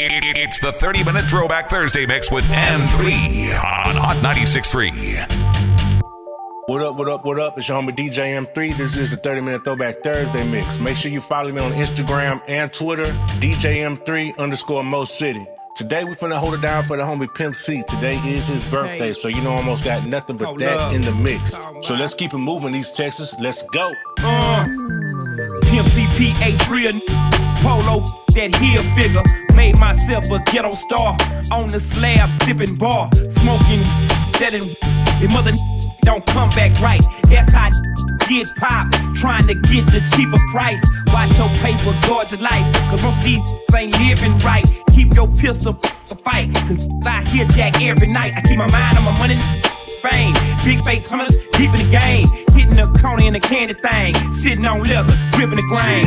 It's the 30 minute throwback Thursday mix with M3 on Hot 96.3. What up, what up, what up? It's your homie DJ M3. This is the 30 minute throwback Thursday mix. Make sure you follow me on Instagram and Twitter, DJ M3 underscore Mo City. Today we finna hold it down for the homie Pimp C. Today is his birthday, so you know almost got nothing but Hold that up. in the mix. So let's keep it moving, East Texas. Let's go. Uh, PMCPH real polo that heel figure. Made myself a ghetto star on the slab, sipping bar, smoking, selling. The mother don't come back right. That's how get pop, trying to get the cheaper price. Watch your paper guard your life, cause most these ain't living right. Keep your pistol to fight, cause I hear Jack every night. I keep my mind on my money fame. Big face hunters, deep in the game. Hitting the corner in the candy thing. Sitting on leather, gripping the grain.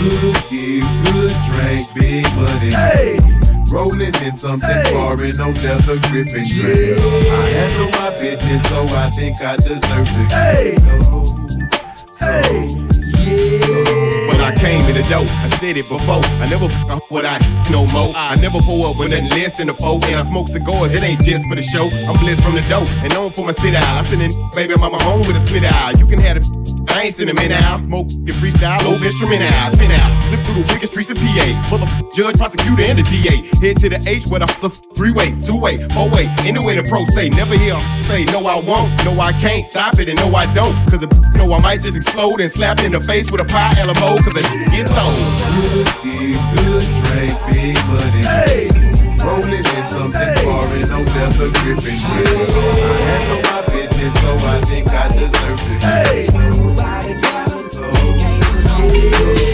Good gig, good drink, big money. Hey. Rolling in something foreign, no leather gripping drink. I handle my business, so I think I deserve to hey. Oh, hey. When I came in the door, I said it before. I never f- what I no more. I never pull up with nothing less than a four. And I smoke cigars, it ain't just for the show. I'm blessed from the dope and known for my spit out. I send in baby mama home with a spit out. You can have the I ain't seen sending men out. Smoke the freestyle, low instrument out, spin out. Flip through the biggest streets of PA. Mother judge, prosecutor, and the DA. Head to the H with a f- three way, two way, four way. Anyway, the pro say never hear 'em say no I won't, no I can't stop it, and no I don't. Cause the know I might just explode and slap in the face with a pie LMO. Cause the get told. Good gig, good drink, big money. Hey. Rolling in something foreign, no leather gripping. I handle my business, so I think I deserve to. Hey. I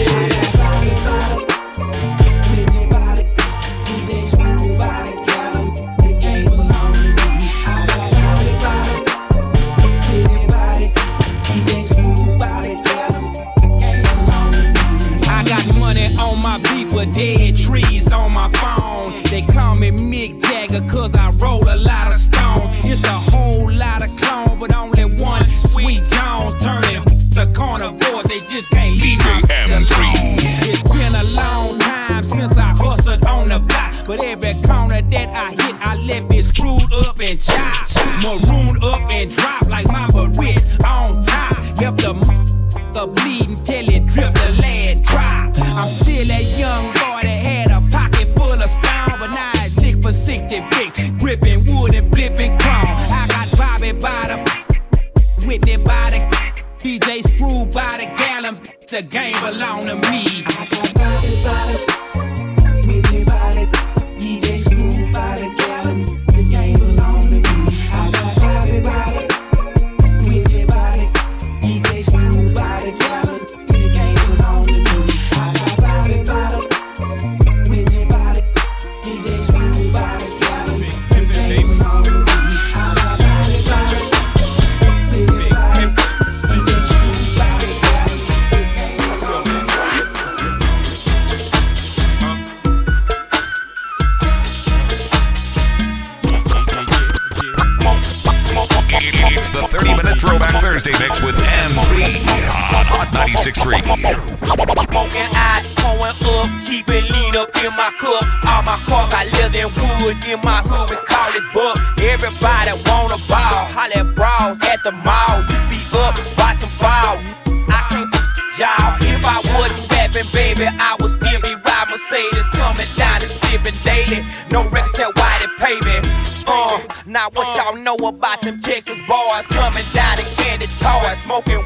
No record tell why they pay me. Uh, now what y'all know about them Texas boys coming down in candy toys, smoking,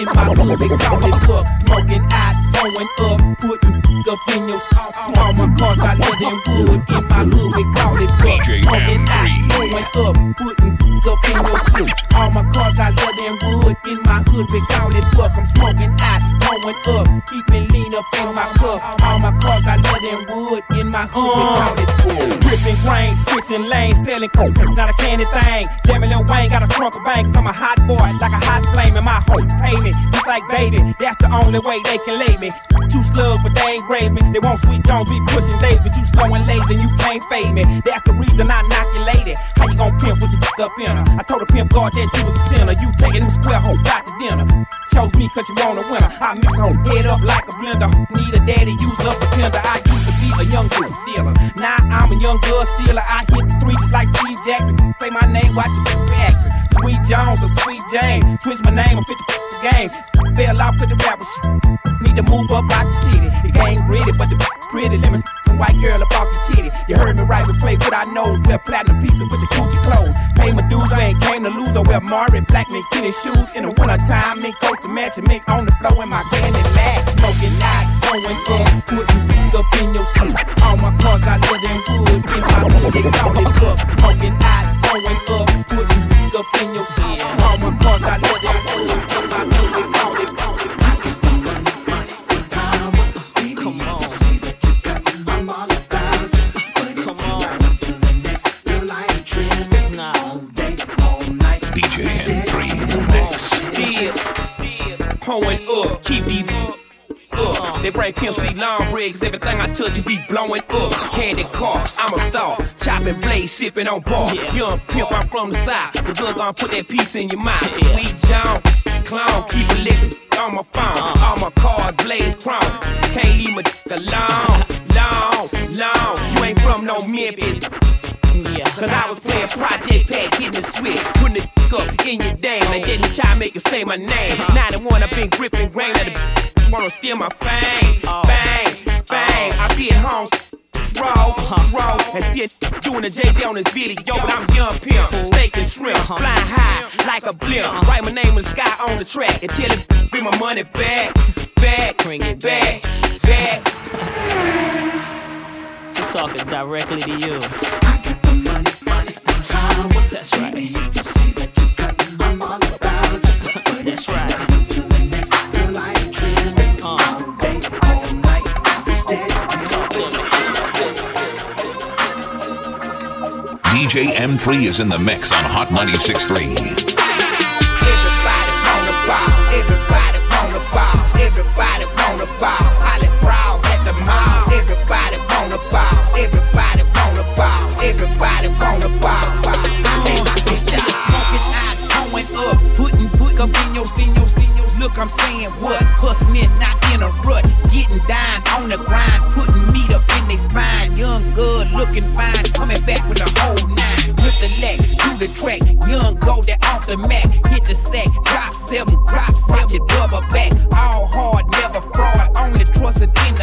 in my hood, call it buck. Smoking hot, going up, putting up in your sleep. All my cars got leather and wood in my hood, we call it buck. Smoking M3. going up, putting up in your sleep. All my cars got leather and wood in my hood, we call it buck. I'm smoking hot, going up, keeping lean up in my cup. All my cars got leather and wood in my hood, we call it buck. Ripping grain, switching lanes, selling coke, not a candy thing. Jamming Lil Wayne, got a trunk of banks. I'm a hot boy, like a hot flame, and my hoe pay me. Just like baby, that's the only way they can lay me. Two slugs, but they ain't raise me. They want sweet Jones be pushing days, but you slow and lazy, you can't fade me. That's the reason I knock lady. How you gon' pimp with you up in her? I told the pimp guard that you was a sinner. You taking them square hoe got to dinner. Chose me cause you want a winner. I mix her head up like a blender. Need a daddy, use up a tender. I used to be a young stealer. Now I'm a young girl stealer. I hit the three like Steve Jackson. Say my name, watch your reaction. Sweet Jones or Sweet Jane. Switch my name, I'm 50 the game. Fell off with the rappers. Need to move up out the city. The game gritty, but the pretty. Let me some white girl up off the titty. You heard me right, we play with our nose. Wear platinum pizza with the Gucci clothes. Pay my dues, I ain't came to lose. I wear Mari black mink kitty shoes. In the winter time, mink coat to match and mink on the floor in my candy lag. Smoking night, going up, putting things up in your sleep. All my cars got leather and wood. In my hood, they call it book. Smoking night, going up, putting things up in your skin. My cars got leather bring Pimp C long cause everything I touch, it be blowing up. Candy car, I'm a star. Chopping blades, sipping on bar. Yeah. Young pimp, I'm from the side. So good, gonna put that piece in your mouth. Yeah. Sweet John, clown, keep it listen on my phone. Uh. All my cars blaze chrome. Can't leave my dick alone, long, long. You ain't from no Memphis. Yeah. Cause I was playing Project Pat, hitting the switch, putting the dick up in your dame. They didn't try to make you say my name. Uh-huh. Now the one I've been gripping grain of the wanna steal my fame. Bang, bang. I be at home. Roll, roll, and see it doing the JJ on this video, but I'm young pimp, steak and shrimp, flying high like a blimp. Write my name in the sky on the track until it bring my money back, back, Bring it back, back. We're talking directly to you. DJ M3 is in the mix on Hot 96.3. Everybody wanna ball, everybody wanna ball, everybody wanna ball. Holly Brown at the mall. Everybody wanna ball, everybody wanna ball, everybody wanna ball. I'm still smoking out, going up, putting put up in your skin, your skin, your Look, I'm saying what? Hustling, not in a rut. Getting down on the grind, putting meat up in their spine. Young, good, looking fine, coming back with the whole nine. With the the track. Young, go that off the mat. Hit the sack, drop seven, drop seven, rubber back. All hard, never fraud. Only trusted in the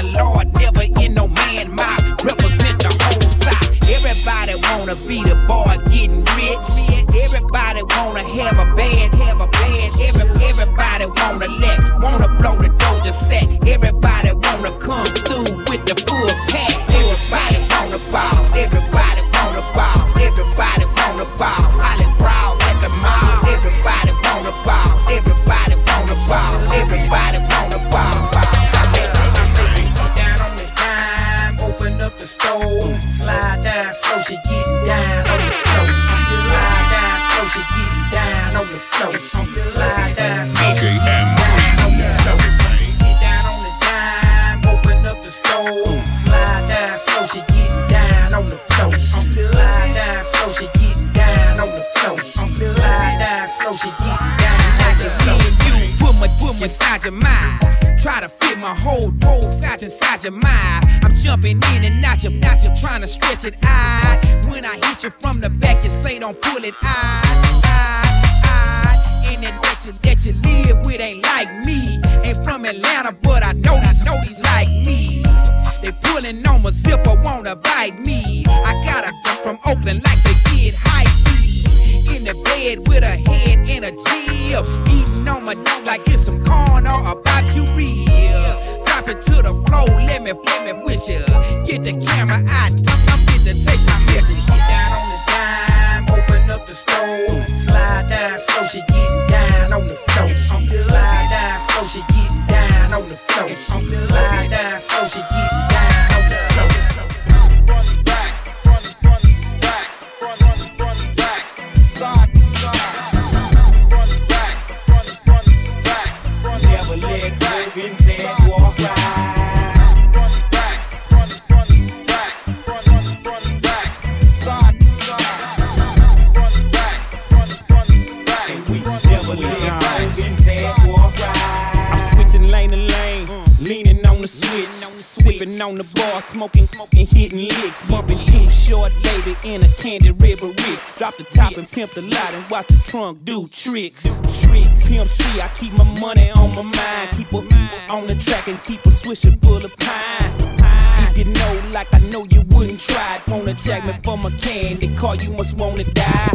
inside your mind. I'm jumping in and out your out you trying to stretch it out. When I hit you from the back, you say don't pull it out. And then that you that you live with ain't like me. Ain't from Atlanta, but I know these know these like me. They pulling on my zipper, wanna bite me. I got a gun from Oakland like they did high in the bed with a head and a jib. Eating on my dick like floor, let me flip it with you. Get the camera out, I'm, I'm to take my picture. Get down on the dime, open up the stove. Slide down so she getting down on the floor. Slide down so she getting down on the floor. Slide down so she getting Sipping on the bar, smoking, smoking, hitting licks. Bumping Too Short, baby, in a candy river wrist. Drop the top and pimp the lot and watch the trunk do tricks. Tricks. Pimp C, I keep my money on my mind. Keep her on the track and keep a swisher full of pine. You know, like I know you wouldn't try. Wanna jack me for my candy car, you must wanna die.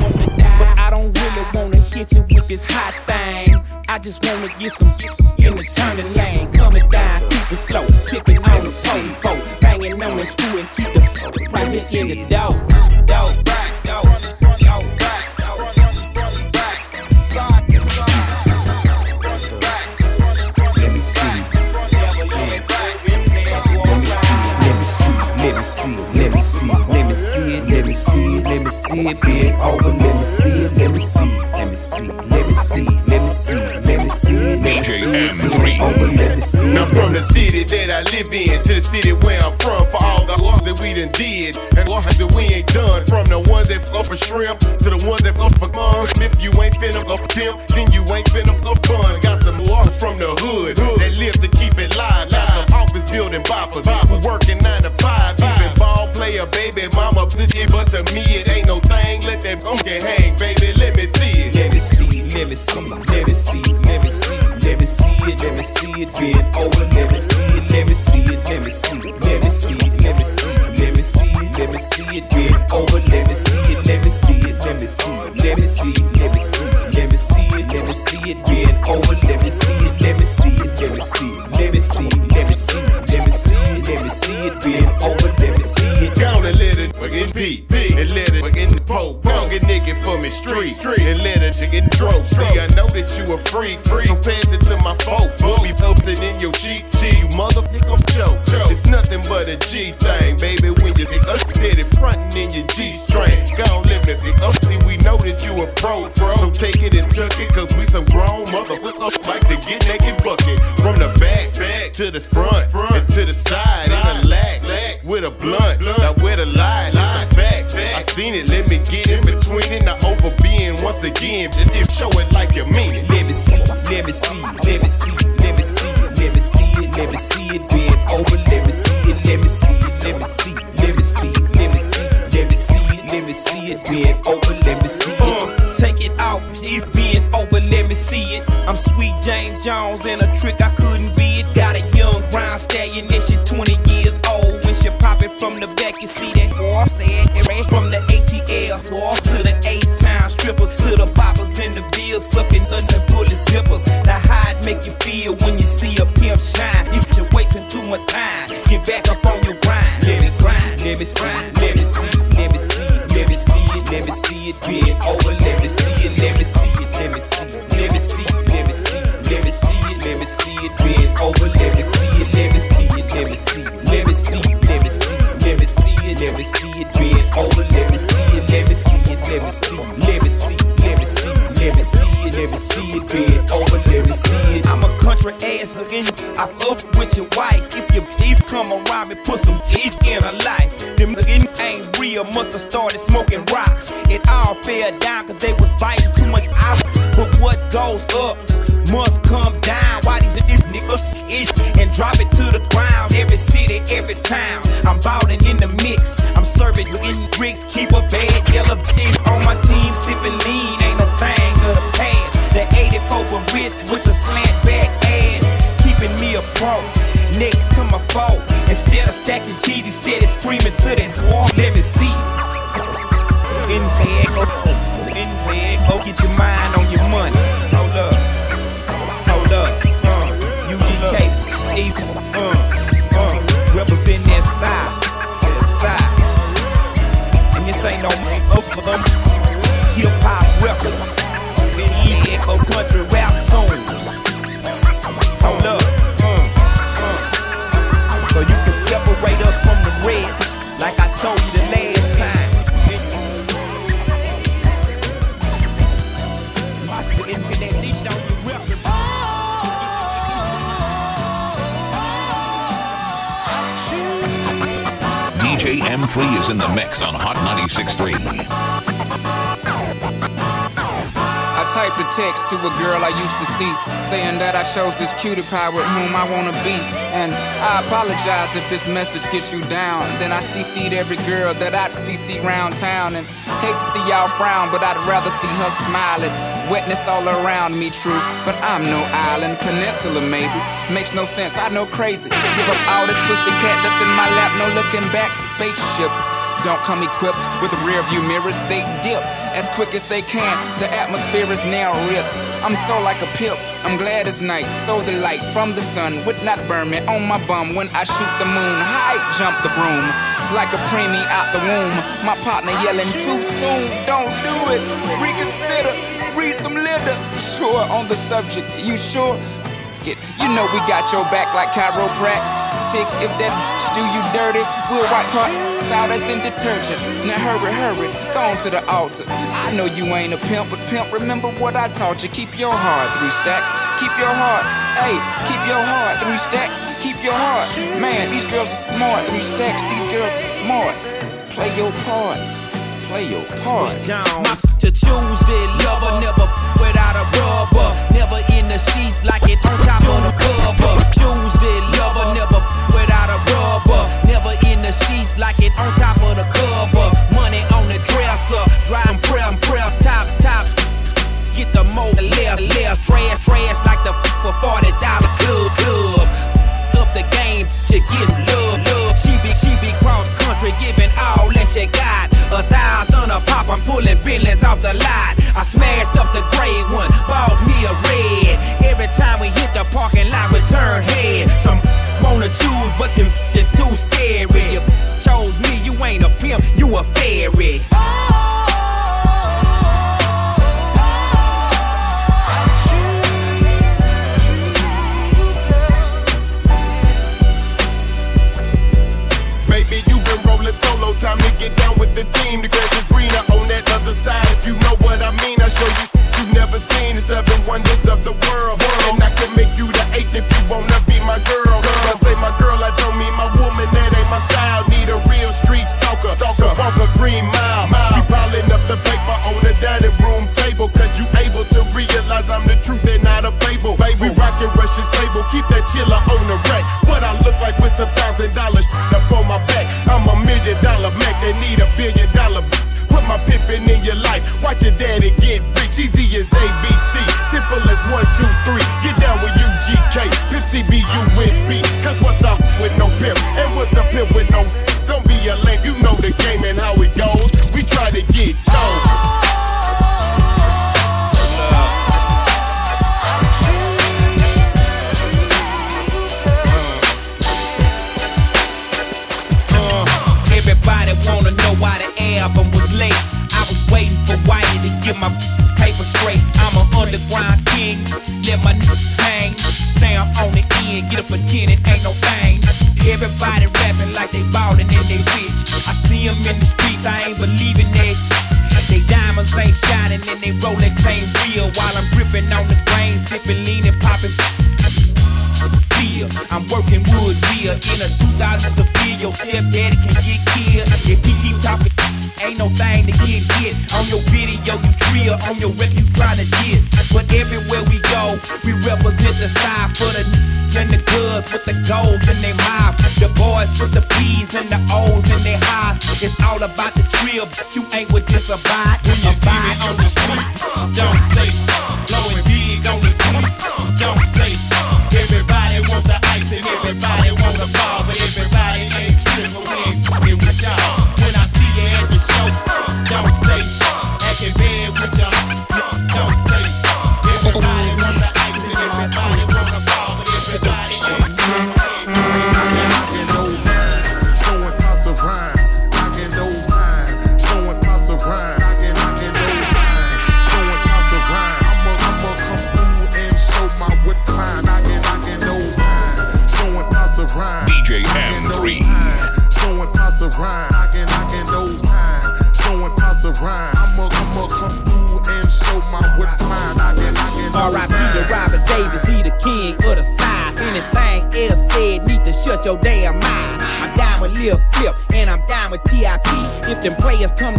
But I don't really wanna hit you with this hot thing. I just wanna get some in the turning lane. Coming down, keep it slow. Sipping on the sofa, banging on the screw and keep the right here in the dough. Dough, dough, dough, see, let me see, let me see it, let me see it, let me see it, bend over, let me see it, let me see, let me see, let me see, let me see, let me see it, let me see it, bend over, let me see Now it. from the city that I live in to the city where I'm from, for all the wars that we done did and wars that we ain't done. From the ones that go for shrimp to the ones that go for fun. If you ain't finna go for pimp, then you ain't finna go fun. Got some more from the hood that live to keep it live. This shit, but to me it ain't no thing. Let that monkey hang, baby. Let me see it. Let me see, let me see, let me see, let me see, let me see it, let me see it, bend over, let me see it, let me see it, let me see let me see let me see let me see it, let me see it, bend over, let me see it, let me see it, let me see let me see let me see let me see it, let me see it, bend over, let me see it, let me see it, let me see let me see let me see let me see it, let me see it, bend over, let me see it. Fucking pee, pee, and let it naked for me, street, street, and let it chicken drove. See, I know that you a freak, freak, pass it to my folk, folk. Be posted in your cheek, cheek, you motherfucker choke, choke. It's nothing but a G thing, baby. When you think us steady frontin' in your G string, go on, let me pick up. See, we know that you a pro, pro. So take it and tuck it, cause we some grown motherfuckers like to get naked bucket from the back, back to the front, front, and to the side, and the lag, lag with a blunt. Now where the lie, a fact. I seen it, let me get in between it. Not over being once again, just if show it like you mean it. Let me see, it let me see, it let me see, let me see, let me see it, let me see it, bend over, let me see it, let me see it, let me see, it, let me see, let me see, let me see it, let me see it, bend over, let me see it. Take it off, if being over, let me see it. I'm sweet James Jones and a trick I couldn't be it. Got a young brown stallion that she 20 I'm ballin' in the mix. I'm serving you in bricks. Keep a bad yellow bitch on my team, sipping lean. Ain't a thing of the past. The 84 for wrist with the slant back ass. Keeping me a pro next to my foe. Instead of stacking cheesy, steady screaming to that wall. Let me see. Inzego, Inzego, get your mind on your money. Hold up, hold up, uh, UGK, Steve, um, hip hop records. This echo country rap tunes. DJ M3 is in the mix on Hot 96.3. I typed a text to a girl I used to see, saying that I chose this cutie pie with whom I wanna be. And I apologize if this message gets you down. Then I CC'd every girl that I'd CC round town. And hate to see y'all frown, but I'd rather see her smiling. Wetness all around me, true. But I'm no island, peninsula maybe. Makes no sense, I know crazy. Give up all this pussy cat that's in my lap, no looking back. Spaceships don't come equipped with rear view mirrors, they dip as quick as they can. The atmosphere is now ripped. I'm so like a pip. I'm glad it's night. So the light from the sun would not burn me on my bum when I shoot the moon. High jump the broom like a preemie out the womb. My partner yelling too soon. Don't do it. Reconsider. Read some litter. Sure on the subject. You sure? Get, you know we got your back like chiropractic. If that do you dirty, we'll wipe her out as in detergent. Now hurry, hurry, go on to the altar. I know you ain't a pimp, but pimp, remember what I taught you. Keep your heart, three stacks. Keep your heart, hey, keep your heart, three stacks. Keep your heart. Man, these girls are smart, three stacks. These girls are smart. Play your part. Play your part. My to choose it, lover, never without a rubber. Never in the sheets like it on top of the cover. Choose it, lover, never without a rubber. Never in the sheets like it on top of the cover. Money on the dresser, drive press, press, top, top. Get the more left, left, trash, trash like the for forty dollar club, club. Up the game, she gets love, love. She be, she be cross country, giving all that she got. A thousand a pop, I'm pulling billions off the lot. I smashed up the gray one, bought me a red. Every time we hit the parking lot, we turn head. Some wanna choose, but them just too scary. You chose me, you ain't a all about the trip. You ain't with this abide. When you see me on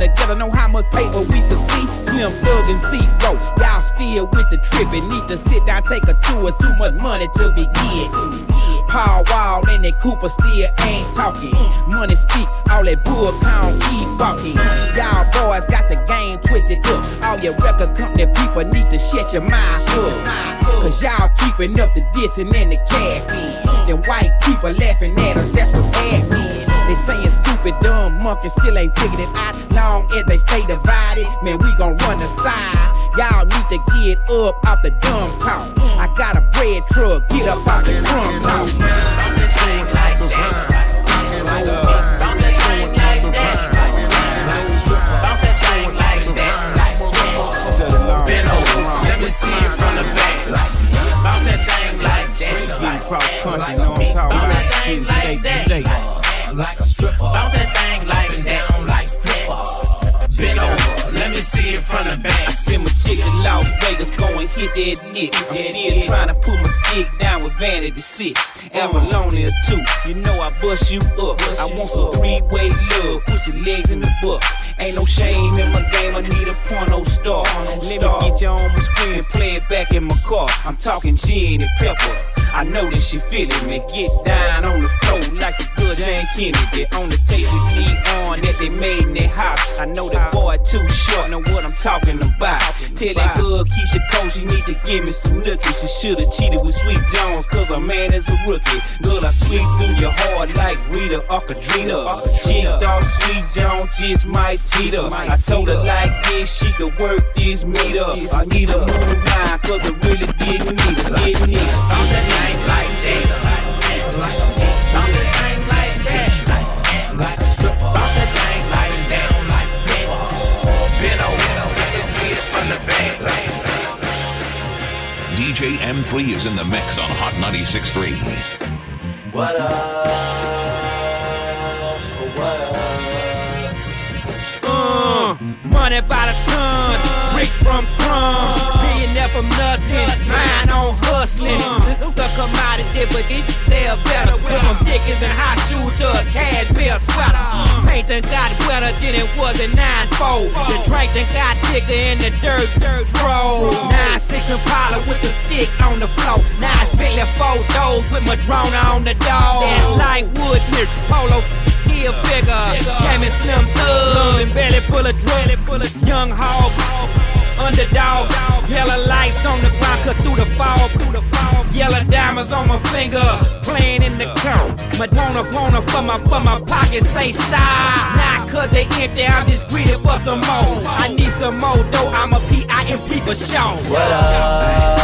together, know how much paper we can see. Slim Thug and Z-Ro, y'all still with the trip and need to sit down, take a tour. Too much money to begin. Paul Wall and that Cooper still ain't talking. Money speak, all that bull count keep walking. Y'all boys got the game twisted up. All your record company people need to shut your mouth up. Cause y'all keeping up the dissing and the capping. Them white people laughing at us, that's what's happening. They saying stupid, dumb monkeys still ain't figured it out. Long as they stay divided, man, we gon' run the side. Y'all need to get up off the dumb talk. I got a bread truck, get up off the crumb talk. Let me see it from the back. Bounce that thing like that. Cross country, know Bounce that thing like Let me see it from the back. I sent my chick to Las Vegas, go and hit that lick. I'm still trying to put my stick down with Vanity Six. Apollonia or two, you know I bust you up. I want some three-way love, put your legs in the book. Ain't no shame in my game, I need a porno star. Let me get you on my screen play it back in my car. I'm talking gin and pepper. I know that she feeling me. Get down on the floor like the good Jayne Kennedy. On the tape with me on that they made in their house. I know that boy Too Short, know what I'm talking about. Tell that good Keyshia Cole she need to give me some nookies. She should've cheated with Sweet Jones, cause a man is a rookie. Girl, I sweep through your heart like Rita or Katrina. She thought Sweet Jones just might cheat her. I told her like this, she could work this meter. I need a move line, cause I really didn't need her. Didn't need her. Bounce that thing like that. Bounce that thing like that. Like JM3 is in the mix on Hot 96.3. What up? Oh, what up? Uh, money by the ton rich from crumbs, billionaire from nothing, mind on hustling. Uh. This the commodity, but it sell better. Went from Dickens and high shoes to a cash bill sweater. Uh. Paint done got wetter than it was in 9-4. The drink done got thicker in the dirt, dirt road. 9-6 Impala with the stick on the floor. Now it's Bentley four doors with my drone on the door. That's like wood, near polo Heel figure, Jamie Slim Thug, and belly full of drug, full of young hog, underdog, yellow lights on the ground, cut through the fall, through the fall, yellow diamonds on my finger, playing in the. My wanna, wanna for my, for my pocket, say stop. Not cause they empty, I'm just greedy for some more. I need some more though, I'm a P-I-M-P for sure. What up?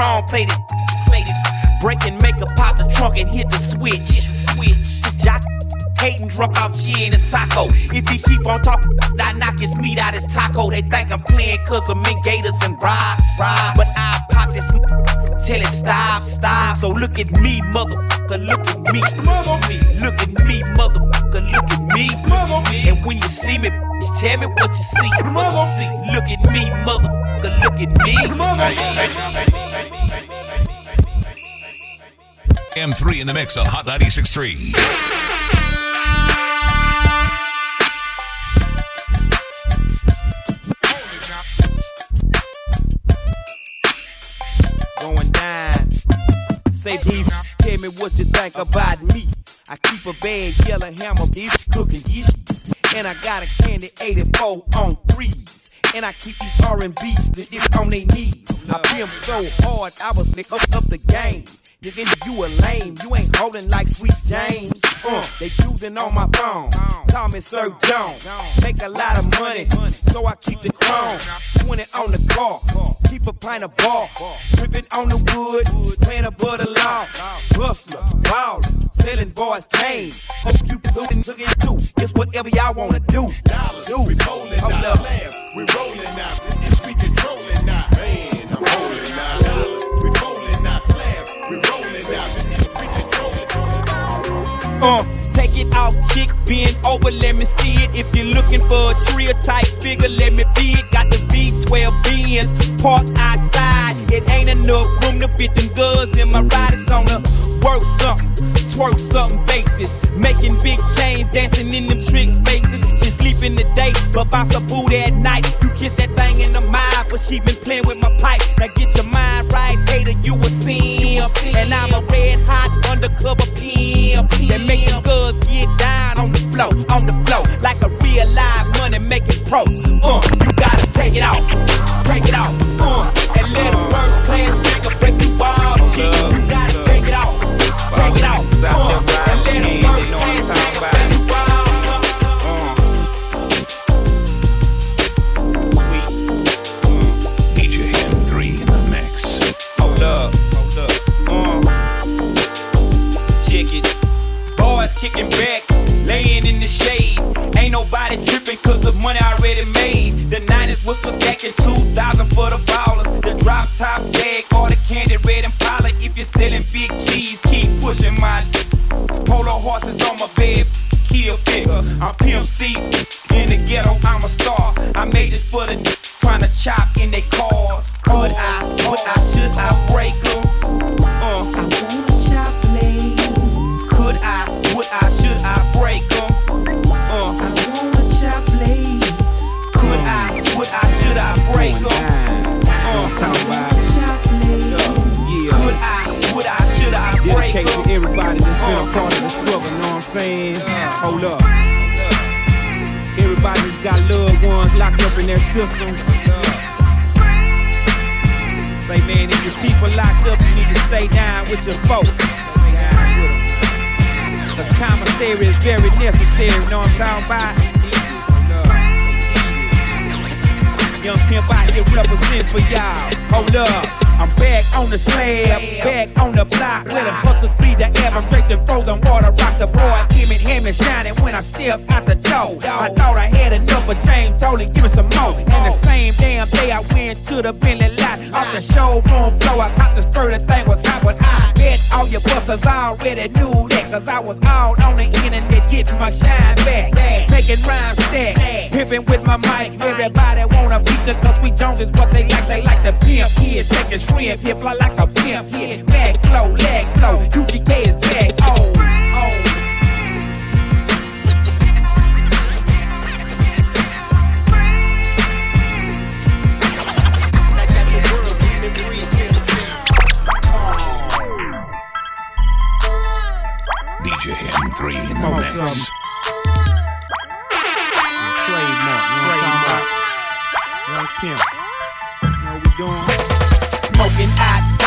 Chrome plated, plated. Break and make a pop the trunk and hit the switch. Switch. Jock hating drunk off gin and Saco. If he keep on talking, I knock his meat out his taco. They think I'm playing cause I'm in gators and rocks. But I pop this till it stop, stop. So look at me, motherfucker, look at me. Look at me, motherfucker, look at me. And when you see me, tell me what you see. What you see. Look at me, motherfucker, look at me. M3 in the mix on Hot 96.3. going down. Say, peeps, tell me what you think about me. I keep a bad yellow hammer, bitch, cooking dishes. And I got a candy 84 on threes. And I keep these R&B it's on their knees. I pimp so hard, I was lick up, up the game. Nigga, you a lame, you ain't holding like Sweet James. Uh, they choosing on my phone. Call me Sir Jones. Make a lot of money, so I keep the chrome. 20 on the car, keep a pint of bar. Tripping on the wood, playing above the law. Hustler, baller, selling boys cane. Hope you looking, looking too. It's whatever y'all wanna do. Do. We rolling Hold up. We rolling now. Uh, take it off, chick, bend over, let me see it. If you're looking for a trio type figure, let me be it. Got the V12 Benz parked outside. It ain't enough room to fit them goods in my ride. It's on the work something, twerk something basis. Making big change, dancing in them trick spaces. She sleep in the day, but bounce a boot at night. You kiss that thing in the mind, but she been playing with my pipe. Now get your mind right, hater, you a simp. And I'm a red hot undercover pimp. That make the girls get down on the floor, on the floor. Like a real live money making pro. Uh, you gotta take it out, take it out. Uh, and let a first class break the wall. Chick, you gotta take it out, take it out. Uh, and let a first class nigga break the wall. DJ M3 in the mix. Hold up, hold up. Check it. Boys kicking back, laying in the shade. Ain't nobody tripping cause the money already made. The 90s was for stacking 2000 for the ballers. The drop top bag or the candy red Impala. If you're selling big cheese, keep pushing my polo horses on my bed. Kill figure, I'm PMC. In the ghetto, I'm a star. I made this for the trying to chop in their cars. Could I, would I, should I break them? Been a part of the struggle, know what I'm saying? Hold up. Everybody that's got loved ones locked up in their system. Say, man, if your people locked up, you need to stay down with your folks. Cause commissary is very necessary, know what I'm talking about? Young pimp out here represent for y'all. Hold up. I'm back on the slab, back on the block where the hustlers be the air. I'm drinking frozen water, rock the boy, give me and shining when I step out the door. I thought I had enough, but James told him give me some more. And the same damn day I went to the Bentley lot off the showroom floor. I caught the spur, the thing was hot, but I bet all your butters already knew that. Cause I was all on the internet getting my shine back. Making rhymes stack, pimping with my mic. Everybody wanna feature cause we Jones is what they like. They like the pimp kids, making shrimp hip fly like a pimp hit. Back flow, leg flow, UGK is back. Oh, oh. DJ M3 in the mix. Trademark, you know what I'm talking about? Young pimp.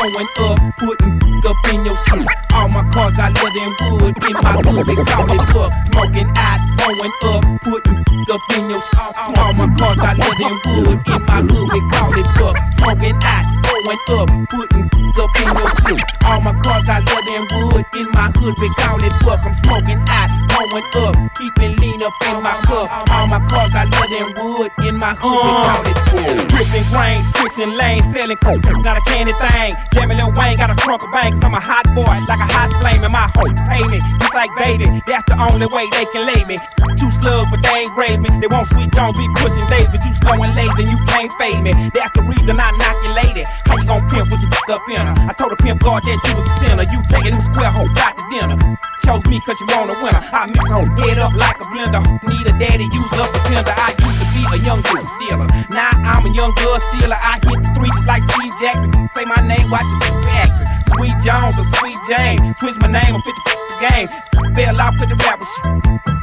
Going up, putting up in your sleep. All my cars got leather and wood in my hood, they call it buck. Smoking hot, going up, putting up in your sleep. All my cars got leather and wood in my hood, they call it buck. Smoking hot, going up, putting up in your sleep. All my cars got leather and wood in my hood, we call it buck. I'm smoking hot, going up, keeping lean up in my cup. All my cars got leather and wood in my hood, we call it buck. Ripping grain, switching lanes, selling coke, not a candy thing. Jamming Lil Wayne, got a trunk of bank, cause I'm a hot boy, like a hot flame, and my whole payment. Just like baby, that's the only way they can lay me. Two slugs, but they ain't raised me. They want sweet Jones, be pushing days, but you slow and lazy, you can't fade me. That's the reason I knock you lady. How you gon' pimp with you up in I told the pimp guard that you was a sinner. You taking them square hoes out to dinner. Chose me cause you want a winner. I mix her head up like a blender. Need a daddy, use up a tender. I used to be a young good dealer. Now I'm a young good stealer. I hit the three just like Steve Jackson. Say my name, watch your reaction. Sweet Jones or Sweet Jane. Switch my name, I'm 50 the game. Fell off with the rappers.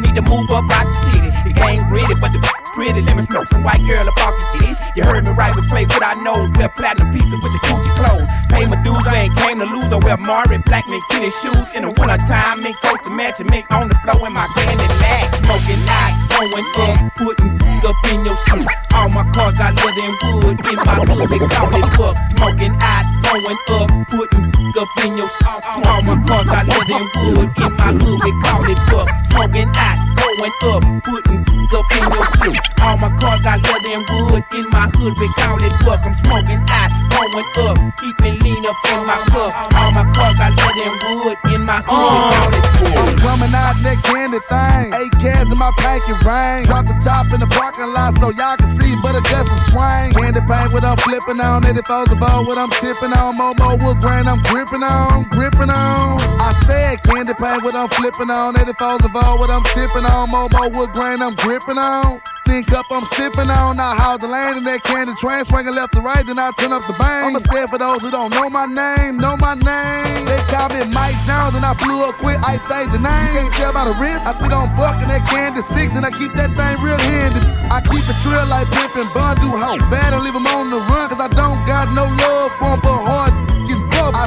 Need to move up out the city. The game gritty, but the pretty. Let me smoke some white girl about the keys. You heard me right, we play with our nose. Wear platinum pizza with the Gucci clothes. Pay my dues, I ain't came to lose. I wear Mari black mink shoes. In the wintertime, mink coat to match and mink on the floor in my candy lag. Smoking hot, going up, putting up in your sleep. All my cars got leather and wood in my hood. They call it buck. Smoking hot, going up, putting up in your sleep. All my cars got leather and wood in my hood. They call it buck. Smoking hot, going up, putting up in your sleep. All my cars got leather and wood in my hood. We call it buck. I'm smoking hot, going up. Keeping lean up in my cup. All my cars got lead and wood in my hood. Uh. I'm coming out that candy thing. Eight cans in my packet rain. Drop the top in the so y'all can see, but it doesn't swing. Candy paint what I'm flipping on. 84's the ball what I'm tipping on. Momo wood grain I'm gripping on, gripping on. I said candy paint what I'm flipping on. 84's the ball what I'm tipping on. Momo wood grain I'm gripping on. Think up, I'm sipping on. I haul the lane in that candy train, swinging left to right, then I turn up the bang. I'ma say for those who don't know my name, know my name. They call me Mike Jones, and I flew up quick. I say the name. You can't tell by the wrist. I sit on buck in that candy six, and I keep that thing real handy. I keep it trill like pimpin' Bun B Ho. Bad, I leave 'em on the run, cause I don't got no love for 'em, but hard fucking bub. I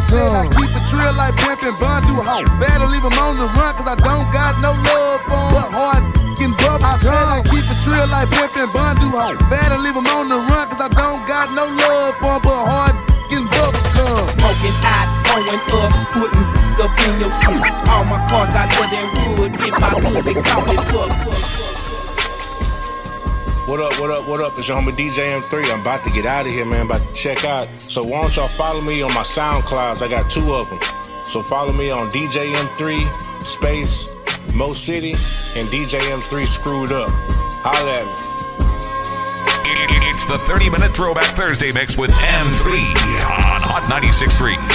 said I keep it trill like pimpin' Bun B Ho. Better I leave 'em on the run, cause I don't got no love for 'em, but hard fucking bub. I said I keep it trill like pimpin' Bun B Ho. Better I leave 'em on the run, cause I don't got no love for 'em, but hard fucking bub. Smoking out, going up, putting up in your school. All my cars got lead and wood in my hood. They call it buck. What up, what up, what up? It's your homie DJ M3. I'm about to get out of here, man. About to check out. So why don't y'all follow me on my SoundClouds? I got two of them. So follow me on DJ M3 space Mo City and DJ M3 Screwed Up. Holla at me. It's the 30 minute throwback Thursday mix with M3 on Hot 96.3.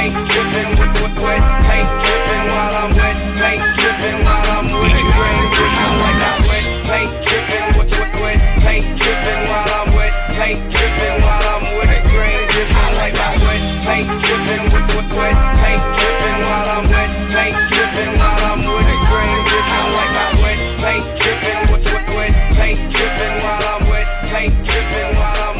paint dripping, wet, wet, paint dripping while I'm wet, paint dripping while I'm wet. Rain dripping like that wet, paint dripping, wet, wet, wet, paint dripping while I'm wet, paint dripping while I'm wet. Rain dripping like that wet, paint dripping, wet, wet, wet, paint dripping while I'm wet, paint dripping while I'm wet. Rain dripping like that wet, paint dripping, wet, wet, wet, paint dripping while I'm wet, paint dripping while I'm wet.